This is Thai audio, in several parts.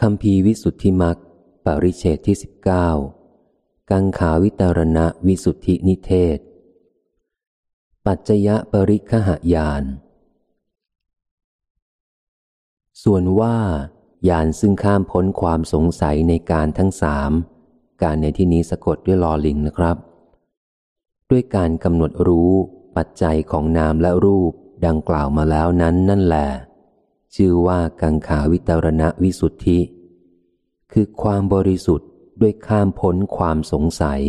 คำพีวิสุทธิมักปริเชตที่สิบเก้ากังขาวิตารณะวิสุทธินิเทศ ปัจจยะปริคหายาน ส่วนว่ายานซึ่งข้ามพ้นความสงสัยในการทั้งสาม การในที่นี้สะกดด้วยลอลิงนะครับ ด้วยการกำหนดรู้ปัจจัยของนามและรูปดังกล่าวมาแล้วนั้นนั่นแหละ ชื่อว่ากังขาวิตรณะวิสุทธิ คือความบริสุทธิ์ด้วยข้ามพ้นความสงสัย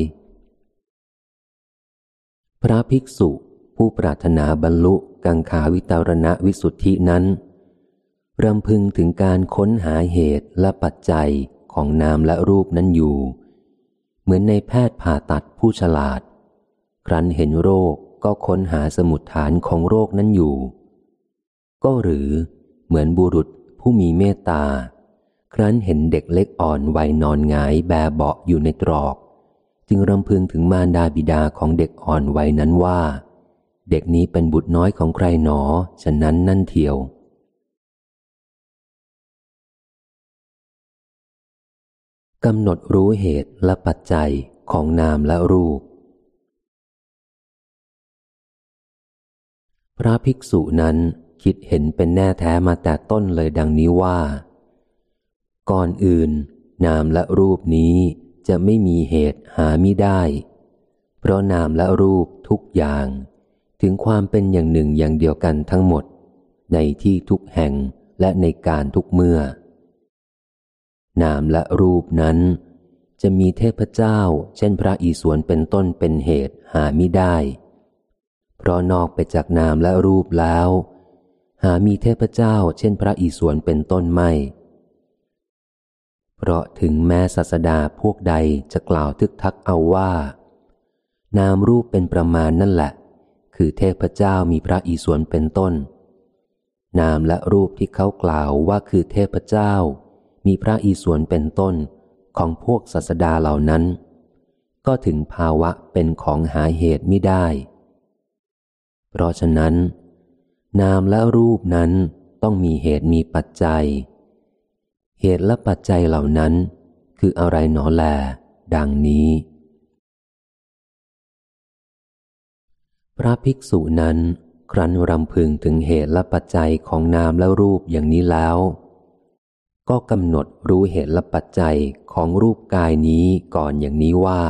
พระภิกษุผู้ปรารถนาบรรลุกังขาวิตรณะวิสุทธินั้นรำพึงถึงการค้นหาเหตุและปัจจัยของนามและรูปนั้นอยู่ เหมือนในแพทย์ผ่าตัดผู้ฉลาด ครั้นเห็นโรคก็ค้นหาสมุดฐานของโรคนั้นอยู่ ก็หรือ เหมือนบุรุษผู้มีเมตตา ครั้นเห็นเด็กเล็กอ่อนวัยนอนงายแบเบาอยู่ในตรอก จึงรำพึงถึงมารดาบิดาของเด็กอ่อนวัยนั้นว่า เด็กนี้เป็นบุตรน้อยของใครหนอ ฉะนั้นนั่นเทียว กำหนดรู้เหตุและปัจจัยของนามและรูป พระภิกษุนั้น คิดเห็นเป็นแน่แท้มาแต่ต้นเลยดังนี้ว่า ก่อนอื่น นามและรูปนี้จะไม่มีเหตุหาไม่ได้ เพราะนามและรูปทุกอย่าง ถึงความเป็นอย่างหนึ่งอย่างเดียวกันทั้งหมด ในที่ทุกแห่งและในการทุกเมื่อ นามและรูปนั้น จะมีเทพเจ้า เช่นพระอีสวนเป็นต้นเป็นเหตุหาไม่ได้ เพราะนอกไปจากนามและรูปแล้ว หามีเทพเจ้าเช่นพระอีสวนเป็นต้นไม่ เพราะถึงแม้ศาสดาพวกใดจะกล่าวทึกทักเอาว่า นามรูปเป็นประมาณนั่นแหละ คือเทพเจ้ามีพระอีสวนเป็นต้น นามและรูปที่เขากล่าวว่าคือเทพเจ้า มีพระอีสวนเป็นต้นของพวกศาสดาเหล่านั้น ก็ถึงภาวะเป็นของหาเหตุไม่ได้ เพราะฉะนั้น นามและรูปนั้นต้องมีเหตุมีปัจจัย เหตุและปัจจัยเหล่านั้น คืออะไรหนอแล ดังนี้ พระภิกษุนั้นครั้นรำพึงถึงเหตุและปัจจัยของนามและรูปอย่างนี้แล้ว ก็กำหนดรู้เหตุและปัจจัยของรูปกายนี้ก่อนอย่างนี้ว่า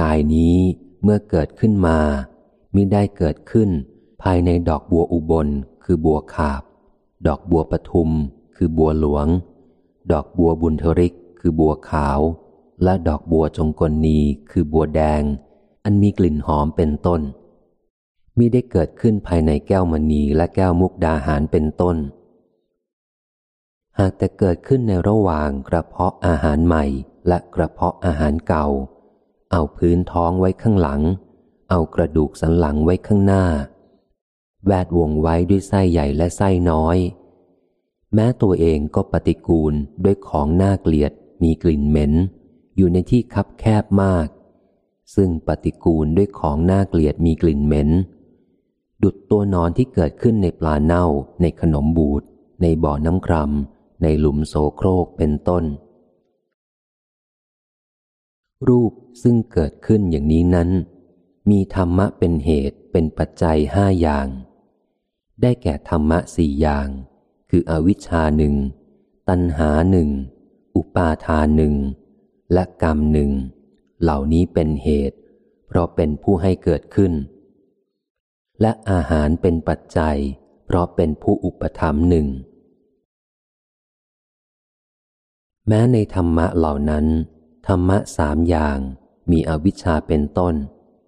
กายนี้เมื่อเกิดขึ้นมามิได้เกิดขึ้น ภายในดอกบัวอุบล คือบัวขาบ ดอกบัวปทุม คือบัวหลวง ดอกบัวบุญทริก คือบัวขาว และดอกบัวจงกลนีคือบัวแดง อันมีกลิ่นหอมเป็นต้น มิได้เกิดขึ้นภายในแก้วมณีและแก้วมุกดาหารเป็นต้น หากแต่เกิดขึ้นในระหว่างกระเพาะอาหารใหม่และกระเพาะอาหารเก่า เอาพื้นท้องไว้ข้างหลัง เอากระดูกสันหลังไว้ข้างหน้า แวดวงไว้ด้วยไส้ใหญ่และไส้น้อย แม้ตัวเองก็ปฏิกูลด้วยของน่าเกลียดมีกลิ่นเหม็น อยู่ในที่คับแคบมาก ซึ่งปฏิกูลด้วยของน่าเกลียดมีกลิ่นเหม็น ดุดตัวนอนที่เกิดขึ้นในปลาเน่า ในขนมบูดในบ่อน้ำครำในหลุมโสโครกเป็นต้น รูปซึ่งเกิดขึ้นอย่างนี้นั้น มีธรรมะเป็นเหตุเป็นปัจจัยห้าอย่าง ได้แก่ธรรมะสี่อย่าง คืออวิชชาหนึ่ง ตัณหาหนึ่ง อุปาทานหนึ่ง และกรรมหนึ่ง เหล่านี้เป็นเหตุ เพราะเป็นผู้ให้เกิดขึ้น และอาหารเป็นปัจจัย เพราะเป็นผู้อุปธรรมหนึ่ง แม้ในธรรมะเหล่านั้น ธรรมะสามอย่าง มีอวิชชาเป็นต้น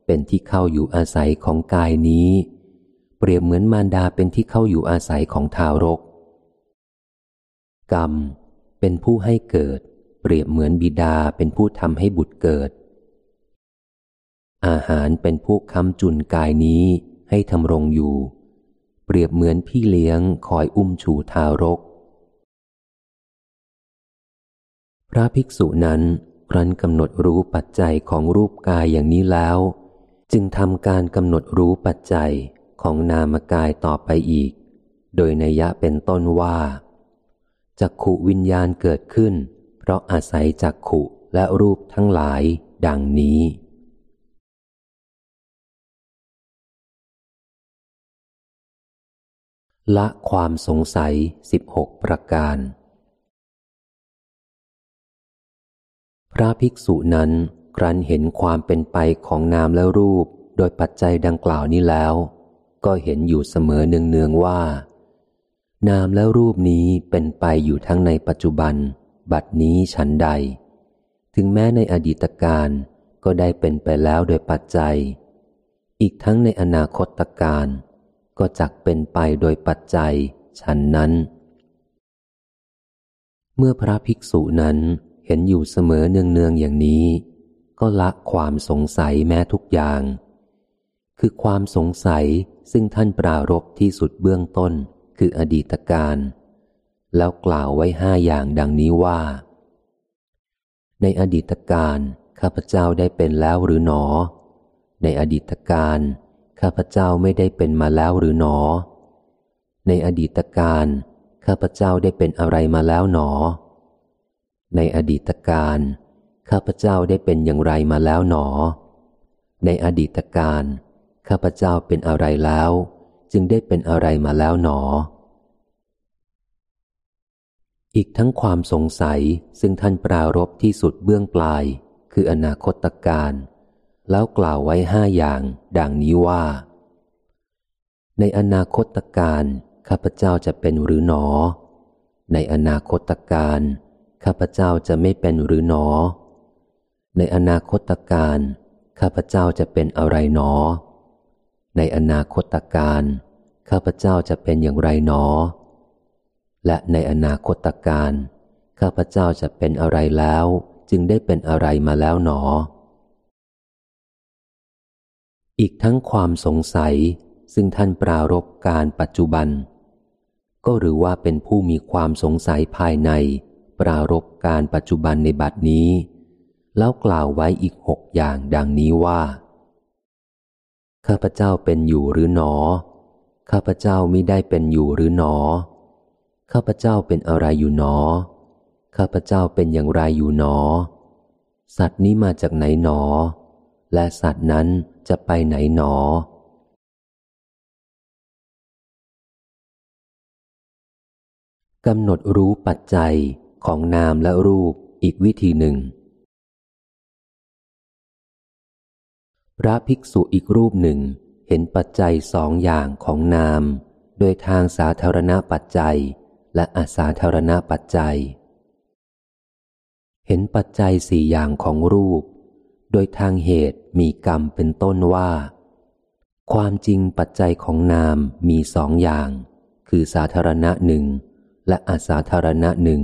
เป็นที่เข้าอยู่อาศัยของกายนี้ เปรียบเหมือนมารดาเป็นที่เข้าอยู่อาศัยของทารก กรรม เป็นผู้ให้เกิด เปรียบเหมือนบิดาเป็นผู้ทำให้บุตรเกิด อาหารเป็นผู้ค้ำจุนกายนี้ให้ทำรงอยู่ เปรียบเหมือนพี่เลี้ยงคอยอุ้มชูทารก พระภิกษุนั้นรั้นกำหนดรู้ปัจจัยของรูปกายอย่างนี้แล้ว จึงทำการกำหนดรู้ปัจจัย ของนามกายต่อไปอีก โดยนัยะเป็นต้นว่าจักขุวิญญาณเกิดขึ้น เพราะอาศัยจักขุและรูปทั้งหลายดังนี้ ละความสงสัยสิบหกประการ พระภิกษุนั้นครั้นเห็นความเป็นไปของนามและรูปโดยปัจจัยดังกล่าวนี้แล้ว ก็เห็นอยู่เสมอเนืองๆว่า นามและรูปนี้เป็นไปอยู่ทั้งในปัจจุบัน บัดนี้ฉันใด ถึงแม้ในอดีตการก็ได้เป็นไปแล้วโดยปัจจัย อีกทั้งในอนาคตการก็จักเป็นไปโดยปัจจัยฉันนั้น เมื่อพระภิกษุนั้นเห็นอยู่เสมอเนืองๆอย่างนี้ ก็ละความสงสัยแม้ทุกอย่าง คือความสงสัยซึ่งท่านปรารบที่สุดเบื้องต้นคืออดีตการ แล้วกล่าวไว้ห้าอย่างดังนี้ว่า ในอดีตการข้าพเจ้าได้เป็นแล้วหรือหนอ ในอดีตการข้าพเจ้าไม่ได้เป็นมาแล้วหรือหนอ ในอดีตการข้าพเจ้าได้เป็นอะไรมาแล้วหนอ ในอดีตการข้าพเจ้าได้เป็นอย่างไรมาแล้วหนอ ในอดีตการ ข้าพเจ้าเป็นอะไรแล้ว จึงได้เป็นอะไรมาแล้วหนอ อีกทั้งความสงสัยซึ่งท่านปรารบที่สุดเบื้องปลาย คืออนาคตการ แล้วกล่าวไว้ห้าอย่าง ดังนี้ว่า ในอนาคตการข้าพเจ้าจะเป็นหรือหนอ ในอนาคตการข้าพเจ้าจะไม่เป็นหรือหนอ ในอนาคตการข้าพเจ้าจะเป็นอะไรหนอ ในอนาคตการ ข้าพเจ้าจะเป็นอย่างไรหนอ และในอนาคตการ ข้าพเจ้าจะเป็นอะไรแล้ว จึงได้เป็นอะไรมาแล้วหนอ อีกทั้งความสงสัยซึ่งท่านปรารบการปัจจุบัน ก็หรือว่าเป็นผู้มีความสงสัยภายใน ปรารบการปัจจุบันในบัดนี้ แล้วกล่าวไว้อีกหกอย่างดังนี้ว่า ข้าพเจ้าเป็นอยู่หรือหนอ ข้าพเจ้ามิได้เป็นอยู่หรือหนอ ข้าพเจ้าเป็นอะไรอยู่หนอ ข้าพเจ้าเป็นอย่างไรอยู่หนอ สัตว์นี้มาจากไหนหนอ และสัตว์นั้นจะไปไหนหนอกำหนดรู้ปัจจัยของนามและรูปอีกวิธีหนึ่ง พระภิกษุอีกรูปหนึ่ง เห็นปัจจัยสองอย่างของนาม โดยทางสาธารณปัจจัย และอาสาธารณปัจจัย เห็นปัจจัยสี่อย่างของรูป โดยทางเหตุมีกรรมเป็นต้นว่า ความจริงปัจจัยของนามมีสองอย่าง คือสาธารณะหนึ่งและอาสาธารณะหนึ่ง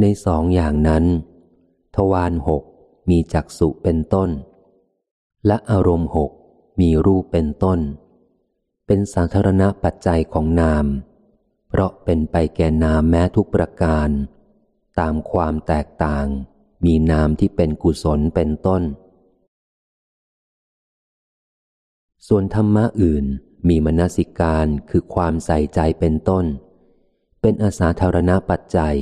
ในสองอย่างนั้น ทวารหกมีจักสุเป็นต้น และอารมณ์หกมีรูปเป็นต้น เป็นสาธารณปัจจัยของนาม เพราะเป็นไปแก่นามแม้ทุกประการ ตามความแตกต่าง มีนามที่เป็นกุศลเป็นต้น ส่วนธรรมะอื่นมีมนสิการคือความใส่ใจเป็นต้น เป็นอาสาธารณปัจจัย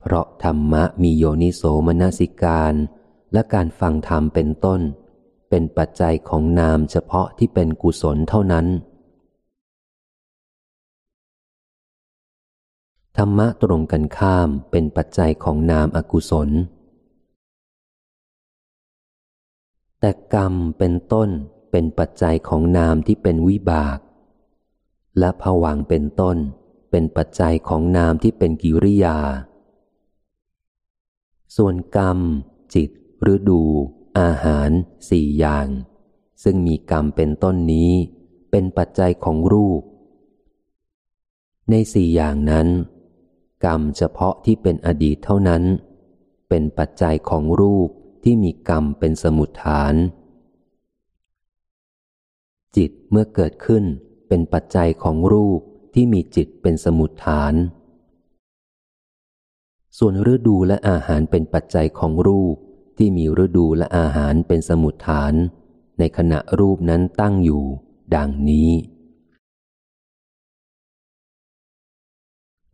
เพราะธรรมะมีโยนิโสมนสิการและการฟังธรรมเป็นต้น เป็นปัจจัยของนามเฉพาะที่เป็นกุศลเท่านั้น ธรรมะตรงกันข้ามเป็นปัจจัยของนามอกุศล แต่กรรมเป็นต้นเป็นปัจจัยของนามที่เป็นวิบาก และผวังเป็นต้นเป็นปัจจัยของนามที่เป็นกิริยา ส่วนกรรม จิตฤดู อาหารสี่อย่าง ซึ่งมีกรรมเป็นต้นนี้ เป็นปัจจัยของรูป ในสี่อย่างนั้น กรรมเฉพาะที่เป็นอดีตเท่านั้น เป็นปัจจัยของรูปที่มีกรรมเป็นสมุดฐาน จิตเมื่อเกิดขึ้นเป็นปัจจัยของรูปที่มีจิตเป็นสมุดฐาน ส่วนฤดูและอาหารเป็นปัจจัยของรูป ที่มีฤดูและอาหารเป็นสมุดฐาน ในขณะรูปนั้นตั้งอยู่ ดังนี้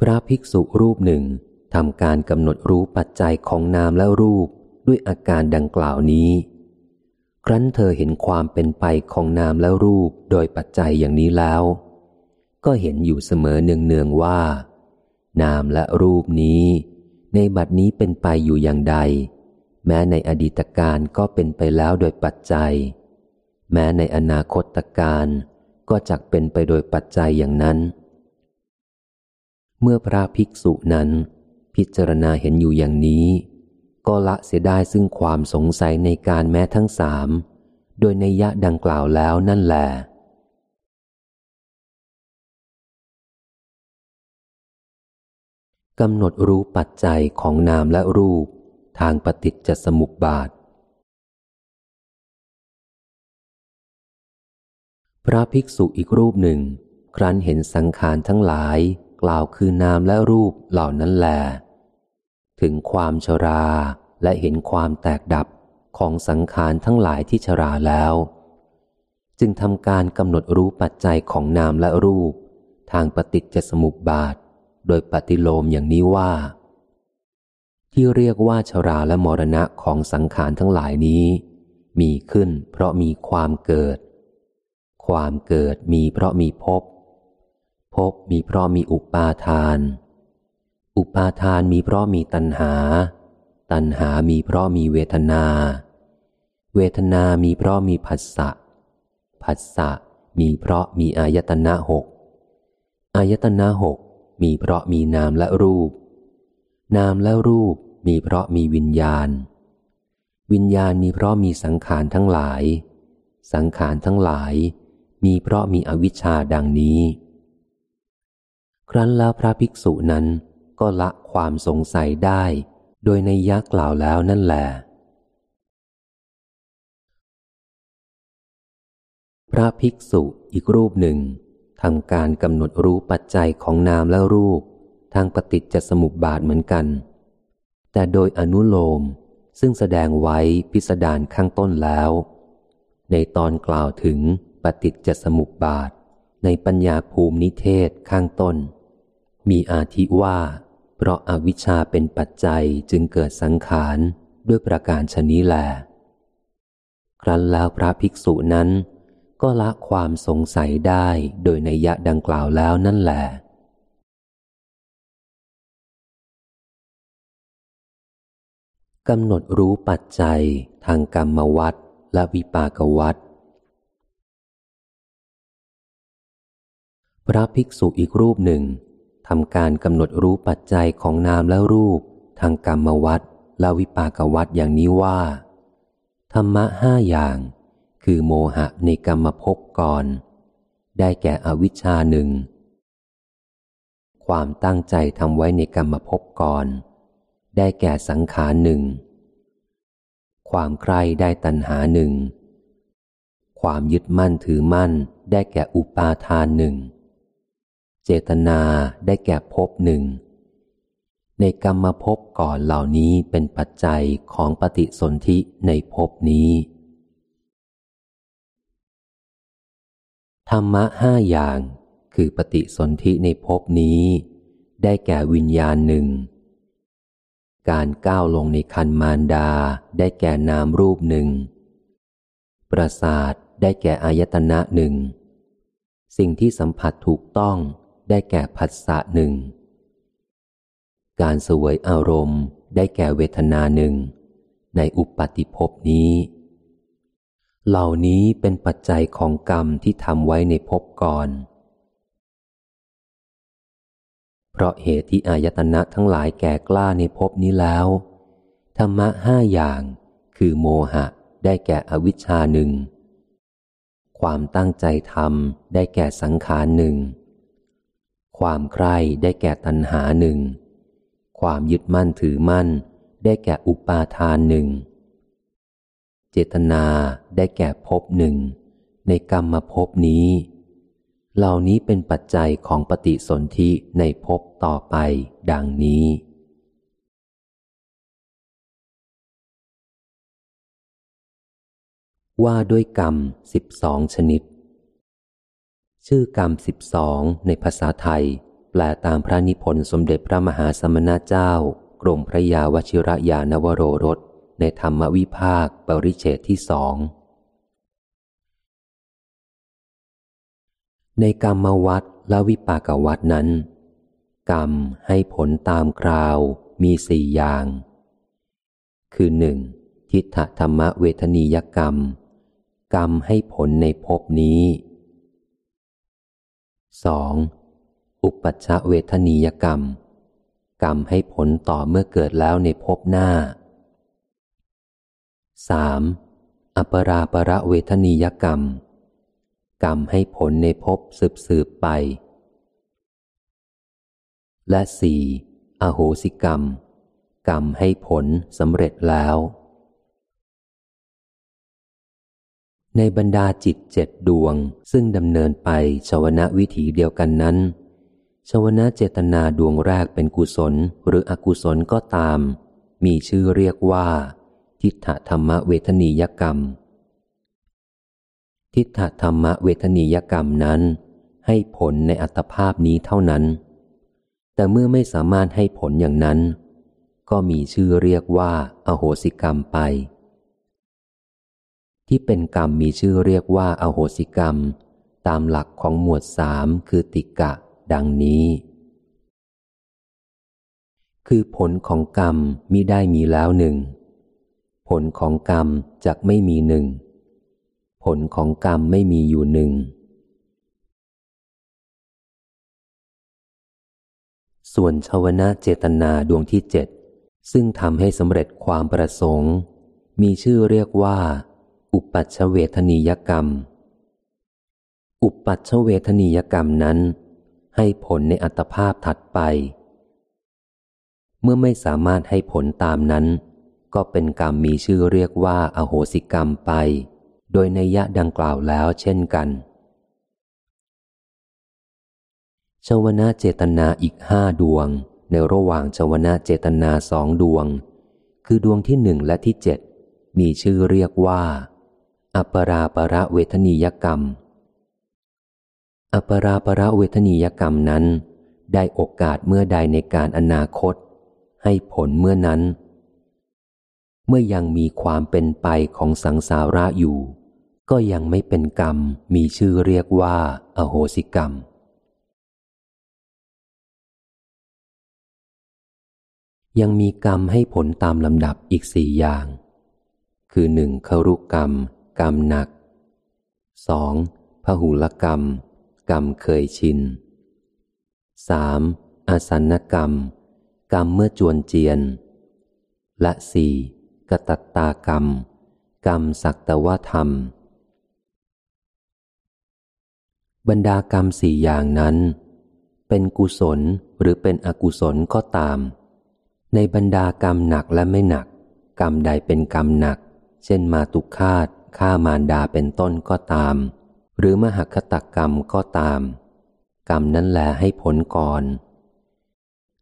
พระภิกษุรูปหนึ่งทำการกำหนดรู้ปัจจัยของนามและรูปด้วยอาการดังกล่าวนี้ ครั้นเธอเห็นความเป็นไปของนามและรูปโดยปัจจัยอย่างนี้แล้ว ก็เห็นอยู่เสมอเนืองๆว่า นามและรูปนี้ ในบัดนี้เป็นไปอยู่อย่างใด แม้ในอดีตการก็เป็นไปแล้วโดยปัจจัย แม้ในอนาคตการก็จักเป็นไปโดยปัจจัยอย่างนั้น เมื่อพระภิกษุนั้น พิจารณาเห็นอยู่อย่างนี้ ก็ละเสียได้ซึ่งความสงสัยในการแม้ทั้งสามโดยในยะดังกล่าวแล้วนั่นแหละกำหนดรู้ปัจจัยของนามและรูป ทางปฏิจจสมุปบาท พระภิกษุอีกรูปหนึ่ง ครั้นเห็นสังขารทั้งหลายกล่าวคือนามและรูปเหล่านั้นแล ถึงความชราและเห็นความแตกดับของสังขารทั้งหลายที่ชราแล้ว จึงทำการกำหนดรู้ปัจจัยของนามและรูป ทางปฏิจจสมุปบาท โดยปฏิโลมอย่างนี้ว่า ที่เรียกว่าชราและมรณะของสังขารทั้งหลายนี้ มีขึ้นเพราะมีความเกิด ความเกิดมีเพราะมีภพภพมีเพราะมีอุปาทาน อุปาทานมีเพราะมีตัณหา ตัณหามีเพราะมีเวทนา เวทนามีเพราะมีผัสสะผัสสะมีเพราะมีอายตนะหกอายตนะหกมีเพราะมีนามและรูป นามและรูปมีเพราะมีวิญญาณ วิญญาณมีเพราะมีสังขารทั้งหลาย สังขารทั้งหลาย มีเพราะมีอวิชชาดังนี้ ครั้นแล้วพระภิกษุนั้นก็ละความสงสัยได้ โดยในยักกล่าวแล้วนั่นแหละพระภิกษุอีกรูปหนึ่งทำการกำหนดรู้ปัจจัยของนามและรูป ทางปฏิจจสมุปบาทเหมือนกัน แต่โดยอนุโลมซึ่งแสดงไว้พิสดารข้างต้นแล้ว ในตอนกล่าวถึงปฏิจจสมุปบาท ในปัญญาภูมินิเทศข้างต้น มีอาทิว่า เพราะอาวิชชาเป็นปัจจัยจึงเกิดสังขารด้วยประการชนี้แล ครั้นแล้วพระภิกษุนั้น ก็ละความสงสัยได้โดยในยะดังกล่าวแล้วนั่นแหละ กำหนดรู้ปัจจัยทางกรรมวัฏและวิปากวัฏพระภิกษุอีกรูปหนึ่งทำการกำหนดรู้ปัจจัยของนามและรูป ทางกรรมวัฏและวิปากวัฏอย่างนี้ว่า ธรรมะห้าอย่าง คือโมหะในกรรมภพก่อน ได้แก่อวิชชาหนึ่ง ความตั้งใจทำไว้ในกรรมภพก่อน ได้แก่สังขารหนึ่ง ความใคร่ได้ตัณหาหนึ่ง ความยึดมั่นถือมั่นได้แก่อุปาทานหนึ่ง เจตนาได้แก่ภพหนึ่ง ในกรรมภพก่อนเหล่านี้เป็นปัจจัยของปฏิสนธิในภพนี้ ธรรมะห้าอย่างคือปฏิสนธิในภพนี้ ได้แก่วิญญาณหนึ่ง การก้าวลงในคันมารดาได้แก่นามรูปหนึ่ง ประสาทได้แก่อายตนะหนึ่ง สิ่งที่สัมผัสถูกต้องได้แก่ผัสสะหนึ่ง การสวยอารมณ์ได้แก่เวทนาหนึ่ง ในอุปปติภพนี้ เหล่านี้เป็นปัจจัยของกรรมที่ทำไว้ในภพก่อน เพราะเหตุที่อายตนะทั้งหลายแก่กล้าในภพนี้แล้ว ธรรมะห้าอย่างคือโมหะได้แก่อวิชชาหนึ่ง ความตั้งใจทำได้แก่สังขารหนึ่ง ความใคร่ได้แก่ตัณหาหนึ่ง ความยึดมั่นถือมั่น ได้แก่อุปาทานหนึ่ง เจตนาได้แก่ภพหนึ่ง ในกรรมภพนี้ เหล่านี้เป็นปัจจัยของปฏิสนธิในภพต่อไปดังนี้ ว่าด้วยกรรมสิบสองชนิด ชื่อกรรมสิบสองในภาษาไทย แปลตามพระนิพนธ์สมเด็จพระมหาสมณเจ้า กรมพระยาวชิระยานวโรรสในธรรมวิภาค ปริเฉตที่สอง ในกรรมวัดและวิปากวัดนั้น กรรมให้ผลตามคราวมีสี่อย่าง คือหนึ่งทิฏฐธรรมเวทนียกรรม กรรมให้ผลในภพนี้สองอุปัชชเวทนียกรรม กรรมให้ผลต่อเมื่อเกิดแล้วในภพหน้าสามอปราประเวทนียกรรม กรรมให้ผลในภพสืบสืบไป และสี่อโหสิกรรม กรรมให้ผลสำเร็จแล้ว ในบรรดาจิตเจ็ดดวงซึ่งดำเนินไปชวนะวิถีเดียวกันนั้น ชวนะเจตนาดวงแรกเป็นกุศลหรืออกุศลก็ตาม มีชื่อเรียกว่า ทิฏฐธรรมเวทนียกรรม ทิฏฐธรรมเวทนียกรรมนั้น ให้ผลในอัตภาพนี้เท่านั้น แต่เมื่อไม่สามารถให้ผลอย่างนั้น ก็มีชื่อเรียกว่า อโหสิกรรมไป ที่เป็นกรรมมีชื่อเรียกว่าอโหสิกรรม ตามหลักของหมวดสามคือติกะ ดังนี้ คือผลของกรรมมิได้มีแล้วหนึ่ง ผลของกรรมจะไม่มีหนึ่ง ผลของกรรมไม่มีอยู่หนึ่ง ส่วนชาวนะเจตนาดวงที่เจ็ดซึ่งทำให้สำเร็จความประสงค์ มีชื่อเรียกว่า อุปัชเวทนียกรรม อุปัชเวทนียกรรมนั้น ให้ผลในอัตภาพถัดไป เมื่อไม่สามารถให้ผลตามนั้น ก็เป็นกรรมมีชื่อเรียกว่าอโหสิกรรมไป โดยในยะดังกล่าวแล้วเช่นกันชวนาเจตนาอีกห้าดวง ในระหว่างชวนาเจตนาสองดวง คือดวงที่หนึ่งและที่เจ็ดมีชื่อเรียกว่า อัปราประเวทนียกรรม อัปราประเวทนียกรรมนั้น ได้โอกาสเมื่อใดในการอนาคต ให้ผลเมื่อนั้น เมื่อยังมีความเป็นไปของสังสาระอยู่ ก็ยังไม่เป็นกรรมมีชื่อเรียกว่า อโหสิกรรม ยังมีกรรมให้ผลตามลำดับอีกสี่อย่าง คือหนึ่งครุกรรม กรรมหนักสองพหุลกรรม กรรมเคยชินสามอาสันกรรม กรรมเมื่อจวนเจียน และสี่กตัตตากรรม กรรมสักตวธรรม บรรดากรรมสี่อย่างนั้น เป็นกุศลหรือเป็นอกุศลก็ตาม ในบรรดากรรมหนักและไม่หนัก กรรมใดเป็นกรรมหนัก เช่นมาตุคาตฆ่ามารดาเป็นต้นก็ตาม หรือมหคตกรรมก็ตาม กรรมนั้นแลให้ผลก่อน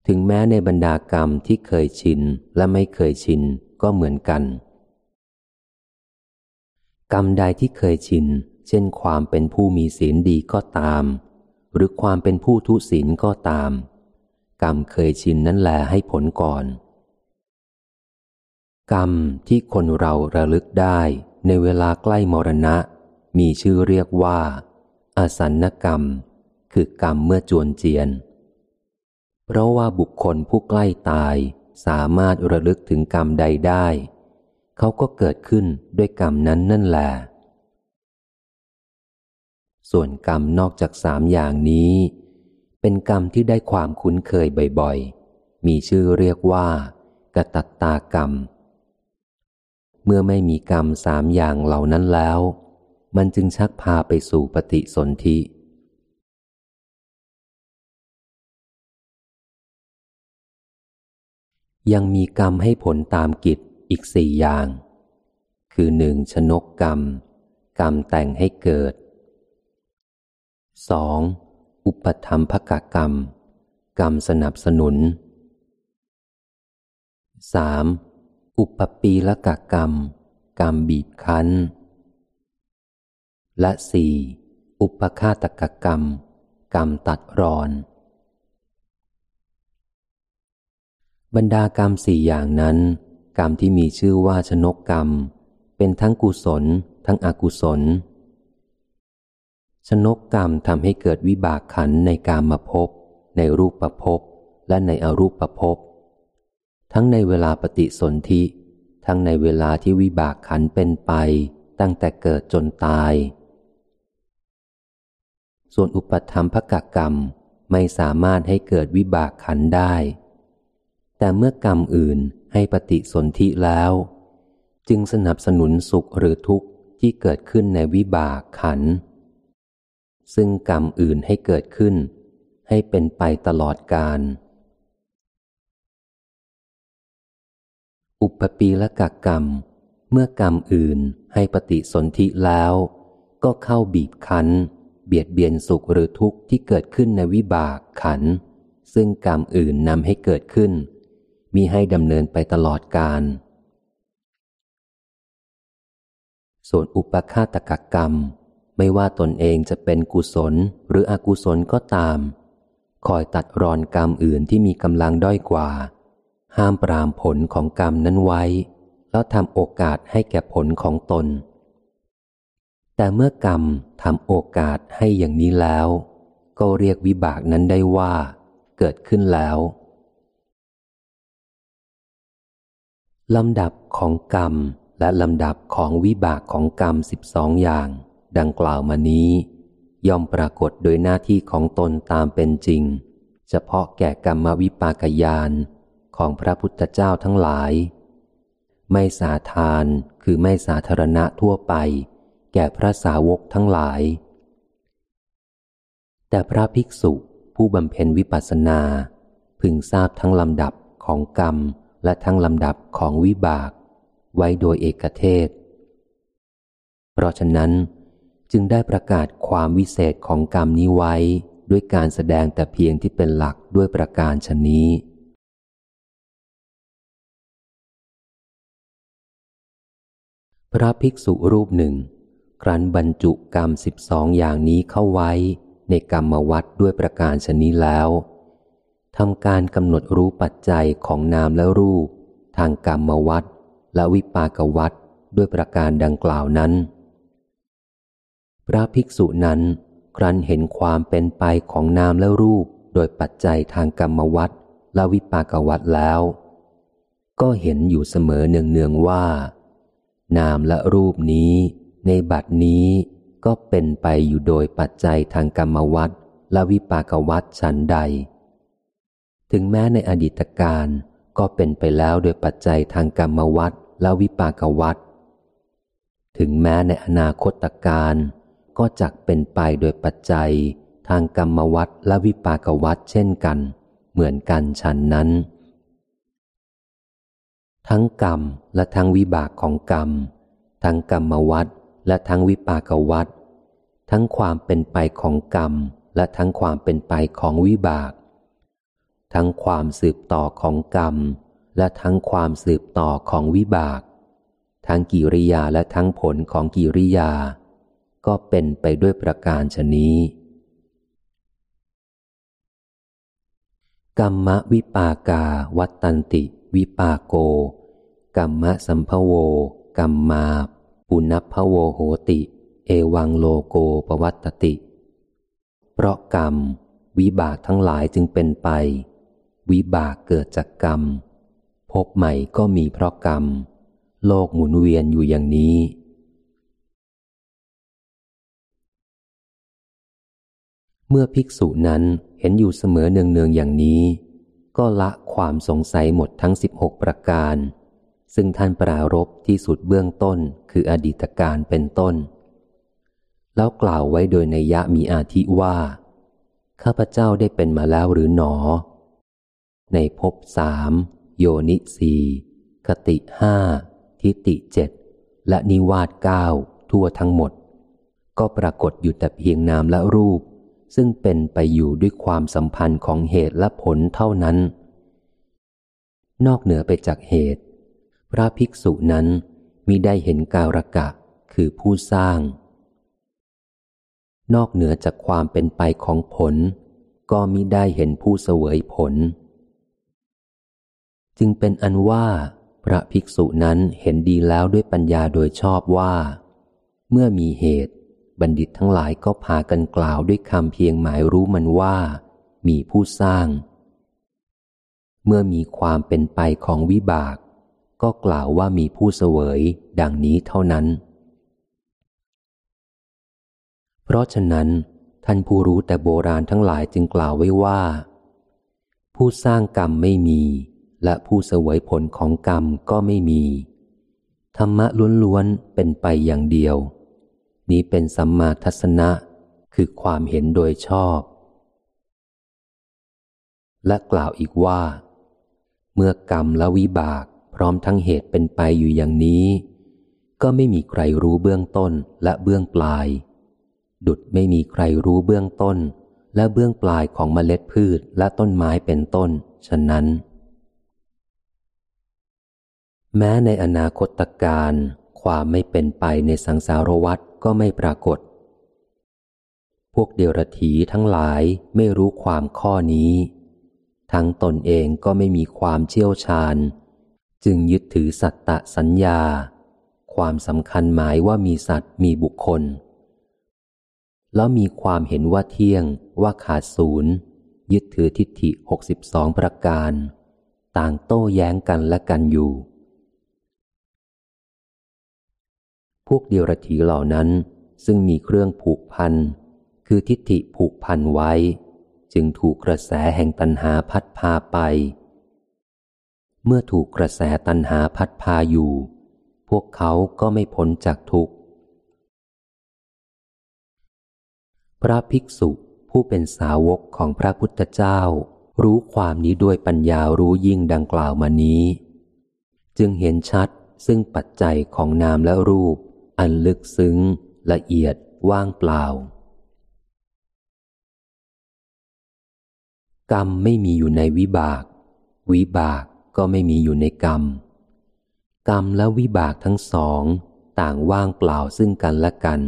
ถึงแม้ในบรรดากรรมที่เคยชินและไม่เคยชินก็เหมือนกัน กรรมใดที่เคยชิน เช่นความเป็นผู้มีศีลดีก็ตาม หรือความเป็นผู้ทุศีลก็ตาม กรรมเคยชินนั่นแหละให้ผลก่อน กรรมที่คนเราระลึกได้ในเวลาใกล้มรณะ มีชื่อเรียกว่าอาสันกรรม คือกรรมเมื่อจวนเจียน เพราะว่าบุคคลผู้ใกล้ตายสามารถระลึกถึงกรรมใดได้ เขาก็เกิดขึ้นด้วยกรรมนั้นนั่นแหละ ส่วนกรรมนอกจากสามอย่างนี้ เป็นกรรมที่ได้ความคุ้นเคยบ่อยๆ มีชื่อเรียกว่ากตัตตากรรม เมื่อไม่มีกรรมสามอย่างเหล่านั้นแล้ว มันจึงชักพาไปสู่ปฏิสนธิยังมีกรรมให้ผลตามกิจอีกสี่อย่าง คือหนึ่งชนกกรรม กรรมแต่งให้เกิด สองอุปธรรมภกกรรม กรรมสนับสนุนสามอุปปีละกกรรม กรรมบีบคั้น และสี่อุปฆาตกกรรม กรรมตัดรอน บรรดากรรมสี่อย่างนั้น กรรมที่มีชื่อว่าชนกกรรม เป็นทั้งกุศล ทั้งอกุศล ชนกกรรมทำให้เกิดวิบากขันในกามมาพบในรูปประพบและในอรูปประพบทั้งในเวลาปฏิสนธิทั้งในเวลาที่วิบากขันเป็นไปตั้งแต่เกิดจนตาย ส่วนอุปธรรมภกกรรมไม่สามารถให้เกิดวิบากขันได้ แต่เมื่อกรรมอื่นให้ปฏิสนธิแล้ว จึงสนับสนุนสุขหรือทุกข์ที่เกิดขึ้นในวิบากขัน ซึ่งกรรมอื่นให้เกิดขึ้น ให้เป็นไปตลอดกาลอุปปีละกกรรม เมื่อกรรมอื่นให้ปฏิสนธิแล้ว ก็เข้าบีบคั้น เบียดเบียนสุขหรือทุกข์ที่เกิดขึ้นในวิบากขัน ซึ่งกรรมอื่นนำให้เกิดขึ้น มีให้ดำเนินไปตลอดกาลส่วนอุปฆาตกกรรม ไม่ว่าตนเองจะเป็นกุศลหรืออกุศลก็ตาม คอยตัดรอนกรรมอื่นที่มีกำลังด้อยกว่า ห้ามปรามผลของกรรมนั้นไว้ แล้วทำโอกาสให้แก่ผลของตน แต่เมื่อกรรมทำโอกาสให้อย่างนี้แล้ว ก็เรียกวิบากนั้นได้ว่า เกิดขึ้นแล้วลำดับของกรรมและลำดับของวิบากของกรรมสิบสองอย่าง ดังกล่าวมานี้ ย่อมปรากฏโดยหน้าที่ของตนตามเป็นจริง เฉพาะแก่กรรมวิปากยานของพระพุทธเจ้าทั้งหลาย ไม่สาทานคือไม่สาธารณะทั่วไป แก่พระสาวกทั้งหลาย แต่พระภิกษุผู้บำเพ็ญวิปัสสนา พึงทราบทั้งลำดับของกรรมและทั้งลำดับของวิบาก ไว้โดยเอกเทศ เพราะฉะนั้น จึงได้ประกาศความวิเศษของกรรมนี้ไว้ ด้วยการแสดงแต่เพียงที่เป็นหลักด้วยประการชนนี้ พระภิกษุรูปหนึ่ง ครั้นบรรจุกรรมสิบสองอย่างนี้เข้าไว้ ในกรรมวัดด้วยประการชนนี้แล้วทำการกำหนดรู้ปัจจัยของนามและรูป ทางกรรมวัดและวิปากวัดด้วยประการดังกล่าวนั้น พระภิกษุนั้น ครั้นเห็นความเป็นไปของนามและรูปโดยปัจจัยทางกรรมวัดและวิปากวัดแล้ว ก็เห็นอยู่เสมอเนืองๆว่า นามและรูปนี้ ในบัดนี้ก็เป็นไปอยู่โดยปัจจัยทางกรรมวัฏและวิปากวัฏฉันใด ถึงแม้ในอดีตการก็เป็นไปแล้วโดยปัจจัยทางกรรมวัฏและวิปากวัฏถึงแม้ในอนาคตการ ก็จักเป็นไปโดยปัจจัย ทางกรรมวัฏและวิปากวัฏเช่นกัน เหมือนกันฉันนั้น ทั้งกรรมและทั้งวิบากของกรรม ทั้งกรรมวัฏและทั้งวิปากวัฏทั้งความเป็นไปของกรรม และทั้งความเป็นไปของวิบาก ทั้งความสืบต่อของกรรม และทั้งความสืบต่อของวิบาก ทั้งกิริยาและทั้งผลของกิริยา ก็เป็นไปด้วยประการชนี้ กรรมวิปากาวัตตันติ วิปากโก กรรมสัมภโว กรรมา ปุณพโวโหติ เอวังโลโกปวัตติ เพราะกรรม วิบากทั้งหลายจึงเป็นไป วิบากเกิดจากกรรม พบใหม่ก็มีเพราะกรรม โลกหมุนเวียนอยู่อย่างนี้ เมื่อภิกษุนั้นเห็นอยู่เสมอเนืองๆอย่างนี้ ก็ละความสงสัยหมดทั้งสิบหกประการ ซึ่งท่านปรารบที่สุดเบื้องต้นคืออดีตการเป็นต้น แล้วกล่าวไว้โดยในยะมีอาทิว่า ข้าพเจ้าได้เป็นมาแล้วหรือหนอ ในภพสามโยนิสีคติห้าทิติเจ็ดและนิวาสเก้าทั่วทั้งหมด ก็ปรากฏอยู่แต่เพียงนามและรูป ซึ่งเป็นไปอยู่ด้วยความสัมพันธ์ของเหตุและผลเท่านั้น นอกเหนือไปจากเหตุ พระภิกษุนั้นมิได้เห็นการกะคือผู้สร้าง นอกเหนือจากความเป็นไปของผล ก็มิได้เห็นผู้เสวยผล จึงเป็นอันว่าพระภิกษุนั้นเห็นดีแล้วด้วยปัญญาโดยชอบว่า เมื่อมีเหตุ บัณฑิตทั้งหลายก็พากันกล่าวด้วยคำเพียงหมายรู้มันว่า มีผู้สร้าง เมื่อมีความเป็นไปของวิบาก ก็กล่าวว่ามีผู้เสวย ดังนี้เท่านั้น เพราะฉะนั้น ท่านผู้รู้แต่โบราณทั้งหลายจึงกล่าวไว้ว่า ผู้สร้างกรรมไม่มี และผู้เสวยผลของกรรมก็ไม่มี ธรรมะล้วนๆเป็นไปอย่างเดียว นี้เป็นสัมมาทัศนะ คือความเห็นโดยชอบ และกล่าวอีกว่า เมื่อกรรมและวิบากพร้อมทั้งเหตุเป็นไปอยู่อย่างนี้ ก็ไม่มีใครรู้เบื้องต้นและเบื้องปลาย ดุดไม่มีใครรู้เบื้องต้น และเบื้องปลายของเมล็ดพืชและต้นไม้เป็นต้น ฉะนั้น แม้ในอนาคตการความไม่เป็นไปในสังสารวัฏ ก็ไม่ปรากฏ พวกเดียรถีทั้งหลายไม่รู้ความข้อนี้ ทั้งตนเองก็ไม่มีความเชี่ยวชาญ จึงยึดถือสัตตะสัญญา ความสำคัญหมายว่ามีสัตว์มีบุคคล แล้วมีความเห็นว่าเที่ยงว่าขาดศูนย์ยึดถือทิฏฐิหกสิบสองประการ ต่างโต้แย้งกันและกันอยู่ พวกเดียรถีเหล่านั้นซึ่งมีเครื่องผูกพัน คือทิฏฐิผูกพันไว้ จึงถูกกระแสแห่งตันหาพัดพาไป เมื่อถูกกระแสตันหาพัดพาอยู่ พวกเขาก็ไม่พ้นจากทุกข์ พระภิกษุผู้เป็นสาวกของพระพุทธเจ้า รู้ความนี้ด้วยปัญญารู้ยิ่งดังกล่าวมานี้ จึงเห็นชัดซึ่งปัจจัยของนามและรูป อันลึกซึ้ง ละเอียดว่างเปล่า กรรมไม่มีอยู่ในวิบาก วิบากก็ไม่มีอยู่ในกรรม กรรมและวิบากทั้งสอง ต่างว่างเปล่าซึ่งกันและกัน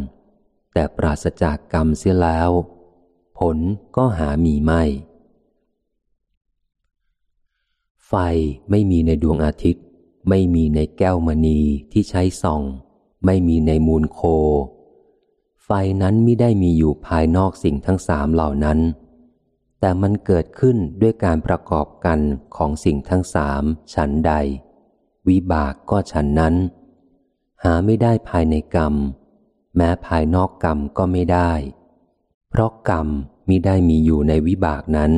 แต่ปราศจากกรรมเสียแล้ว ผลก็หามีไม่ ไฟไม่มีในดวงอาทิตย์ ไม่มีในแก้วมณีที่ใช้ส่อง ไม่มีในมูลโค ไฟนั้นไม่ได้มีอยู่ภายนอกสิ่งทั้งสามเหล่านั้น แต่มันเกิดขึ้นด้วยการประกอบกันของสิ่งทั้งสามฉันใด วิบากก็ฉันนั้น หาไม่ได้ภายในกรรม แม้ภายนอกกรรมก็ไม่ได้ เพราะกรรมมิได้มีอยู่ในวิบากนั้น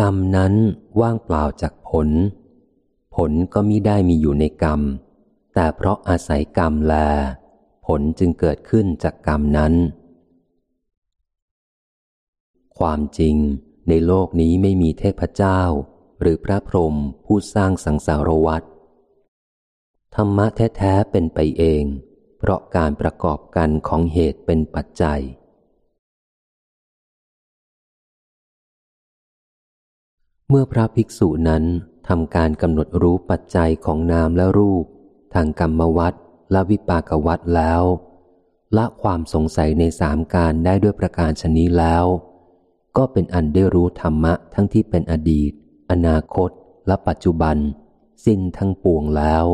กรรมนั้นว่างเปล่าจากผล ผลก็มิได้มีอยู่ในกรรม แต่เพราะอาศัยกรรมแล ผลจึงเกิดขึ้นจากกรรมนั้น ความจริงในโลกนี้ไม่มีเทพเจ้า หรือพระพรหมผู้สร้างสังสารวัฏธรรมะแท้ๆเป็นไปเอง เพราะการประกอบกันของเหตุเป็นปัจจัย เมื่อพระภิกษุนั้นทำการกำหนดรู้ปัจจัยของนามและรูป ทางกรรมวัดและวิปากวัดแล้ว ละความสงสัยในสามการได้ด้วยประการชนี้แล้ว ก็เป็นอันได้รู้ธรรมะทั้งที่เป็นอดีต อนาคต และปัจจุบัน สิ้นทั้งปวงแล้ว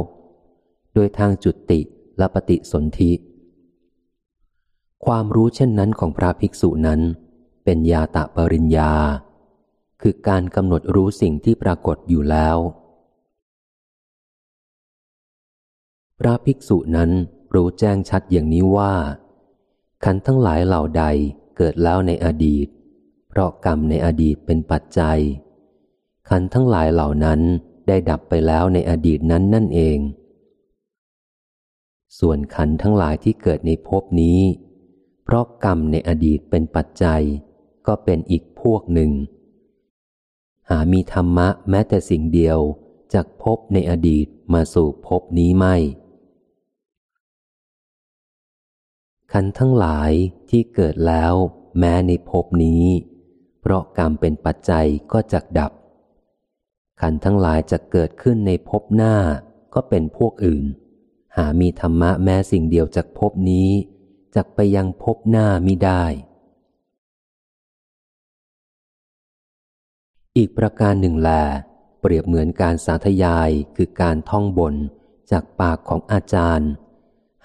โดยทางจุติและปฏิสนธิความรู้เช่นนั้นของพระภิกษุนั้น เป็นยาตะปริญญา คือการกำหนดรู้สิ่งที่ปรากฏอยู่แล้ว พระภิกษุนั้นรู้แจ้งชัดอย่างนี้ว่า ขันทั้งหลายเหล่าใดเกิดแล้วในอดีต เพราะกรรมในอดีตเป็นปัจจัย ขันทั้งหลายเหล่านั้นได้ดับไปแล้วในอดีตนั้นนั่นเอง ส่วนขันทั้งหลายที่เกิดในภพนี้ เพราะกรรมในอดีตเป็นปัจจัย ก็เป็นอีกพวกหนึ่ง หามีธรรมะแม้แต่สิ่งเดียวจากพบในอดีตมาสู่พบนี้ไม่ ขันทั้งหลายที่เกิดแล้วแม้ในภพนี้ เพราะกรรมเป็นปัจจัยก็จะดับ ขันทั้งหลายจะเกิดขึ้นในภพหน้าก็เป็นพวกอื่น หามีธรรมะแม้สิ่งเดียวจากภพนี้จักไปยังภพหน้ามิได้ อีกประการหนึ่งแล เปรียบเหมือนการสาธยายคือการท่องบนจากปากของอาจารย์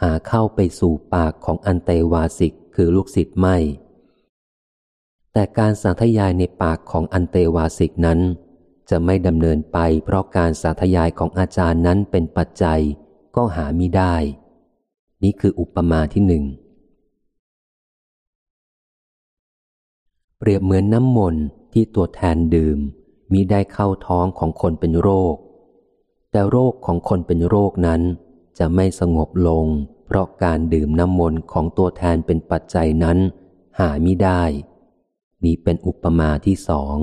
าเข้าไปสู่ปากของอันเตวาสิกคือลูกศิษย์ไม่ แต่การสาธยายในปากของอันเตวาสิกนั้น จะไม่ดำเนินไปเพราะการสาธยายของอาจารย์นั้นเป็นปัจจัยก็หามิได้ นี่คืออุปมาที่หนึ่ง เปรียบเหมือนน้ำมนต์ที่ตัวแทนดื่มมิได้เข้าท้องของคนเป็นโรค แต่โรคของคนเป็นโรคนั้นจะไม่สงบลง เพราะการดื่มน้ำมนต์ของตัวแทนเป็นปัจจัยนั้น หาไมิได้ นี้เป็นอุปมาที่สอง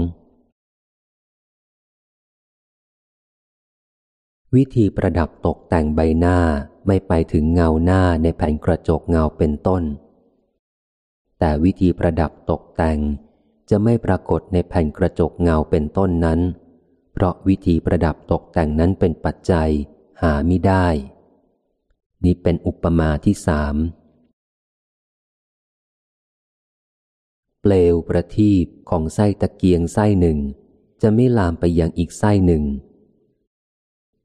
วิธีประดับตกแต่งใบหน้าไม่ไปถึงเงาหน้าในแผ่นกระจกเงาเป็นต้น แต่วิธีประดับตกแต่งจะไม่ปรากฏในแผ่นกระจกเงาเป็นต้นนั้น เพราะวิธีประดับตกแต่งนั้นเป็นปัจจัยหาไม่ได้ นี้เป็นอุปมาที่สาม เปลวประทีปของไส้ตะเกียงไส้หนึ่ง จะไม่ลามไปยังอีกไส้หนึ่ง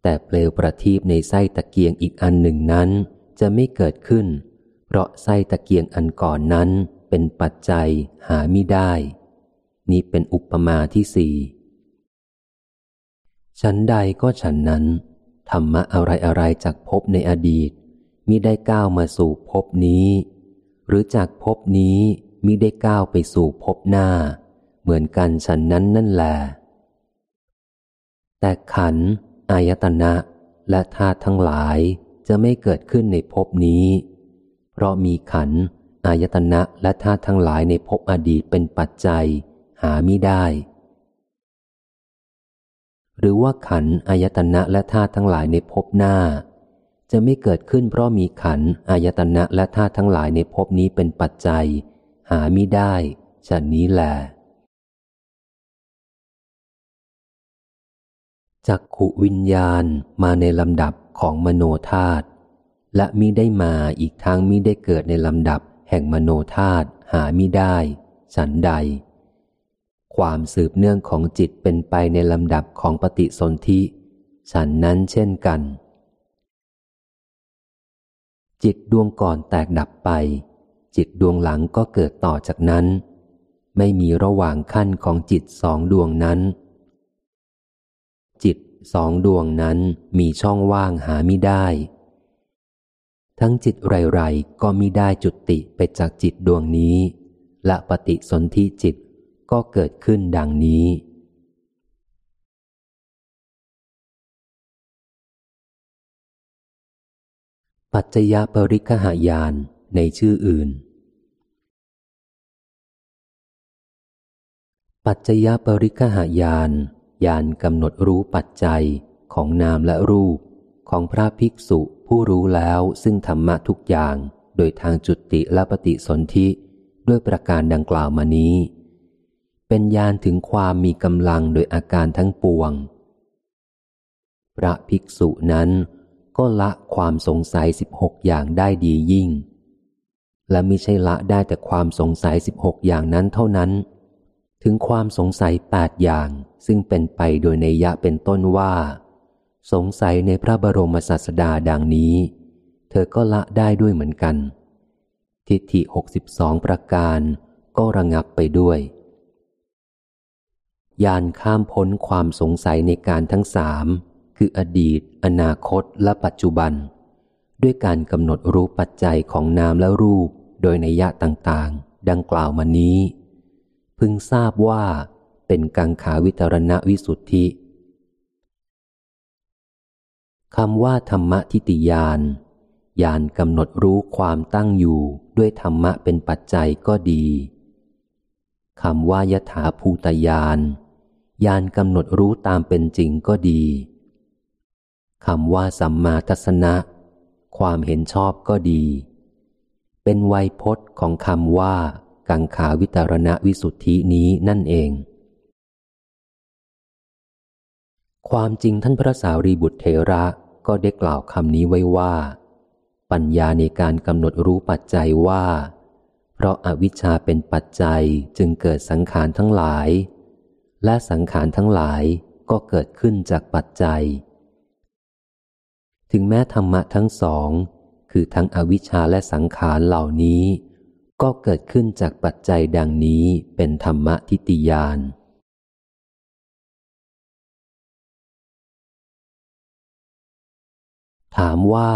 แต่เปลวประทีปในไส้ตะเกียงอีกอันหนึ่งนั้น จะไม่เกิดขึ้น เพราะไส้ตะเกียงอันก่อนนั้นเป็นปัจจัยหาไม่ได้ นี้เป็นอุปมาที่สี่ฉันใดก็ฉันนั้น ธรรมะอะไรอะไรจากพบในอดีต มิได้ก้าวมาสู่ภพนี้ หรือจากภพนี้มิได้ก้าวไปสู่ภพหน้า เหมือนกันฉันนั้นนั่นแหละแต่ขัน อายตนะ และธาตุทั้งหลายจะไม่เกิดขึ้นในภพนี้ เพราะมีขัน อายตนะและธาตุทั้งหลายในภพอดีตเป็นปัจจัย หามิได้ หรือว่าขัน อายตนะและธาตุทั้งหลายในภพหน้า จะไม่เกิดขึ้นเพราะมีขันอายตนะและธาตุทั้งหลายในภพนี้เป็นปัจจัย หามิได้ฉันนี้แหละจักขุวิญญาณมาในลำดับของมโนธาตุและมิได้มาอีกทางมิได้เกิดในลำดับแห่งมโนธาตุหามิได้ ฉันใด ความสืบเนื่องของจิตเป็นไปในลำดับของปฏิสนธิฉันนั้นเช่นกัน จิตดวงก่อนแตกดับไป จิตดวงหลังก็เกิดต่อจากนั้น ไม่มีระหว่างขั้นของจิตสองดวงนั้น จิตสองดวงนั้นมีช่องว่างหาไม่ได้ ทั้งจิตไรๆก็มิได้จุติไปจากจิตดวงนี้ และปฏิสนธิจิตก็เกิดขึ้นดังนี้ ปัจจยปริคหายานในชื่ออื่น ปัจจยปริคหายานยานกำหนดรู้ปัจจัยของนามและรูป ของพระภิกษุผู้รู้แล้วซึ่งธรรมะทุกอย่างโดยทางจุติและปฏิสนธิด้วยประการดังกล่าวมานี้ เป็นญาณถึงความมีกำลังโดยอาการทั้งปวง พระภิกษุนั้น ก็ละความสงสัยสิบหกอย่างได้ดียิ่ง และม่ใช่ละได้แต่ความสงสัยสิบหกอย่างนั้นเท่านั้น ถึงความสงสัยแปดอย่างซึ่งเป็นไปโดยในยะเป็นต้นว่า สงสัยในพระบรมศาสดาดังนี้ เธอก็ละได้ด้วยเหมือนกัน ทิฏฐิหกสิบสองประการก็ระงับไปด้วยยานข้ามพ้นความสงสัยในการทั้งสาม คืออดีต อนาคตและปัจจุบัน ด้วยการกำหนดรู้ปัจจัยของนามและรูป โดยในยะต่างๆ ดังกล่าวมานี้ พึงทราบว่า เป็นกังขาวิตรณวิสุทธิคำว่าธรรมทิติยานยานกำหนดรู้ความตั้งอยู่ด้วยธรรมะเป็นปัจจัยก็ดีคำว่ายถาภูตยานยานกำหนดรู้ตามเป็นจริงก็ดี คำว่าสัมมาทัศนะ ความเห็นชอบก็ดี เป็นไวยพจน์ของคำว่า กังขาวิตารณวิสุทธินี้นั่นเอง ความจริงท่านพระสารีบุตรเทระก็ได้กล่าวคำนี้ไว้ว่า ปัญญาในการกำหนดรู้ปัจจัยว่า เพราะอาวิชชาเป็นปัจจัยจึงเกิดสังขารทั้งหลาย และสังขารทั้งหลายก็เกิดขึ้นจากปัจจัย ถึงแม้ธรรมะทั้งสอง คือทั้งอวิชชาและสังขารเหล่านี้ ก็เกิดขึ้นจากปัจจัยดังนี้เป็นธรรมะทิฏฐิยานถามว่า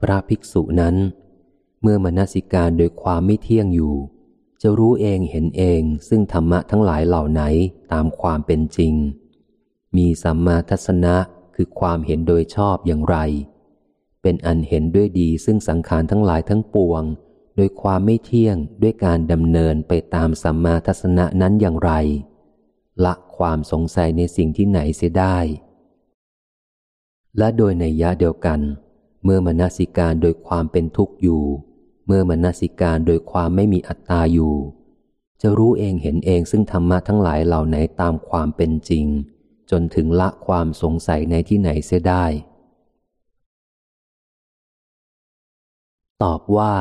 พระภิกษุนั้น เมื่อมนสิการโดยความไม่เที่ยงอยู่ จะรู้เองเห็นเองซึ่งธรรมะทั้งหลายเหล่าไหนตามความเป็นจริง มีสัมมาทัศนะ คือความเห็นโดยชอบอย่างไร เป็นอันเห็นด้วยดีซึ่งสังขารทั้งหลายทั้งปวง โดยความไม่เที่ยงด้วยการดำเนินไปตามสัมมาทัศนะนั้นอย่างไร ละความสงสัยในสิ่งที่ไหนเสียได้ และโดยในยะเดียวกัน เมื่อมนสิการโดยความเป็นทุกข์อยู่ เมื่อมนสิการโดยความไม่มีอัตตาอยู่ จะรู้เองเห็นเองซึ่งธรรมะทั้งหลายเหล่าไหนตามความเป็นจริง จนถึงละความสงสัยในที่ไหนเสียได้ ตอบว่า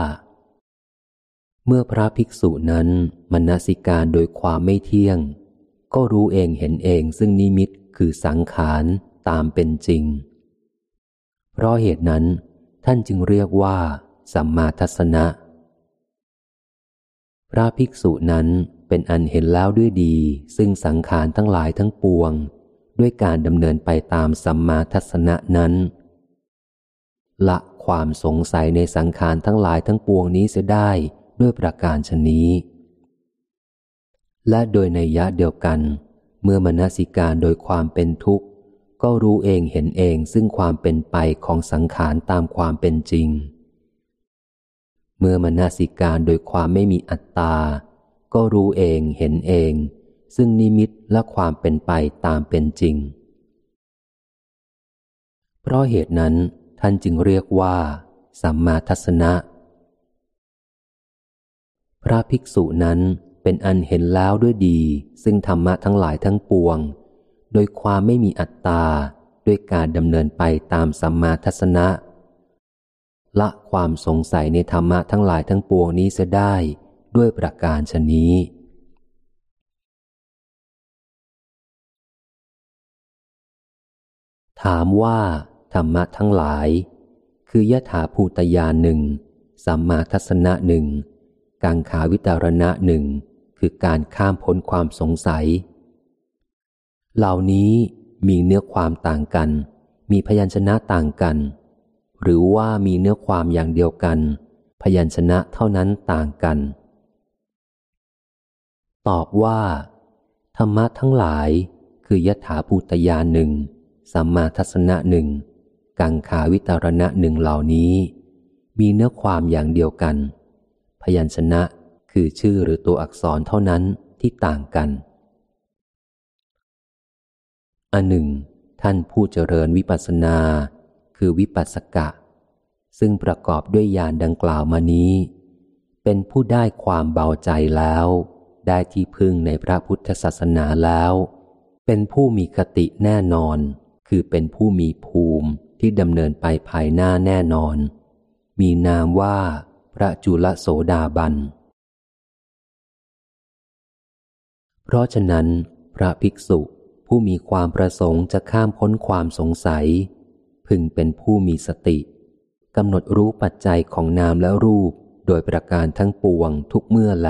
เมื่อพระภิกษุนั้นมนสิการโดยความไม่เที่ยง ก็รู้เองเห็นเองซึ่งนิมิตคือสังขารตามเป็นจริง เพราะเหตุนั้น ท่านจึงเรียกว่าสัมมาทัศนะ พระภิกษุนั้นเป็นอันเห็นแล้วด้วยดี ซึ่งสังขารทั้งหลายทั้งปวง ด้วยการดำเนินไปตามสัมมาทัศนะนั้น ละความสงสัยในสังขารทั้งหลายทั้งปวงนี้เสียได้ด้วยประการชนี้ และโดยในยะเดียวกัน เมื่อมนสิการโดยความเป็นทุกข์ ก็รู้เองเห็นเองซึ่งความเป็นไปของสังขารตามความเป็นจริง เมื่อมนสิการโดยความไม่มีอัตตา ก็รู้เองเห็นเอง ซึ่งนิมิตและความเป็นไปตามเป็นจริง เพราะเหตุนั้นท่านจึงเรียกว่า สัมมาทัศนะ พระภิกษุนั้นเป็นอันเห็นแล้วด้วยดี ซึ่งธรรมะทั้งหลายทั้งปวง โดยความไม่มีอัตตาด้วยการดำเนินไปตามสัมมาทัศนะละความสงสัยในธรรมะทั้งหลายทั้งปวงนี้เสียได้ด้วยประการชนี้ ถามว่าธรรมะทั้งหลาย คือยถาภูตยานหนึ่งสัมมาทัศนะหนึ่งกังขาวิตารณะหนึ่งคือการข้ามพ้นความสงสัย เหล่านี้มีเนื้อความต่างกัน มีพยัญชนะต่างกัน หรือว่ามีเนื้อความอย่างเดียวกัน พยัญชนะเท่านั้นต่างกัน ตอบว่า ธรรมะทั้งหลายคือยถาภูตยานหนึ่ง สัมมาทัศนะหนึ่ง กังขาวิตารณะหนึ่งเหล่านี้ มีเนื้อความอย่างเดียวกัน พยัญชนะคือชื่อหรือตัวอักษรเท่านั้นที่ต่างกัน อันหนึ่ง ท่านผู้เจริญวิปัสสนา คือวิปัสสกะ ซึ่งประกอบด้วยญาณดังกล่าวมานี้ เป็นผู้ได้ความเบาใจแล้ว ได้ที่พึ่งในพระพุทธศาสนาแล้ว เป็นผู้มีคติแน่นอน คือเป็นผู้มีภูมิที่ดำเนินไปภายหน้าแน่นอน มีนามว่าพระจุลโสดาบัน เพราะฉะนั้น พระภิกษุผู้มีความประสงค์จะข้ามพ้นความสงสัย พึงเป็นผู้มีสติกำหนดรู้ปัจจัยของนามและรูปโดยประการทั้งปวงทุกเมื่อแล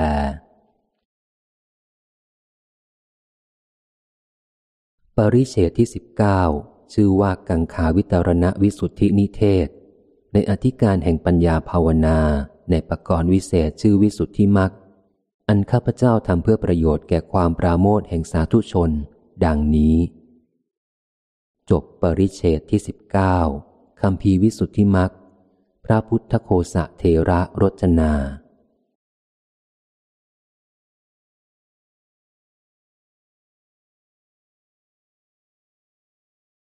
ปริเชตที่สิบเก้าชื่อว่ากังขาวิตรณวิสุทธินิเทศ ในอธิการแห่งปัญญาภาวนา ในปกรณ์วิเศษชื่อวิสุทธิมักอันข้าพเจ้าทำเพื่อประโยชน์แก่ความปราโมทแห่งสาธุชน ดังนี้ จบปริเชตที่สิบเก้าคำพีวิสุทธิมักพระพุทธโคสะเทระรจนา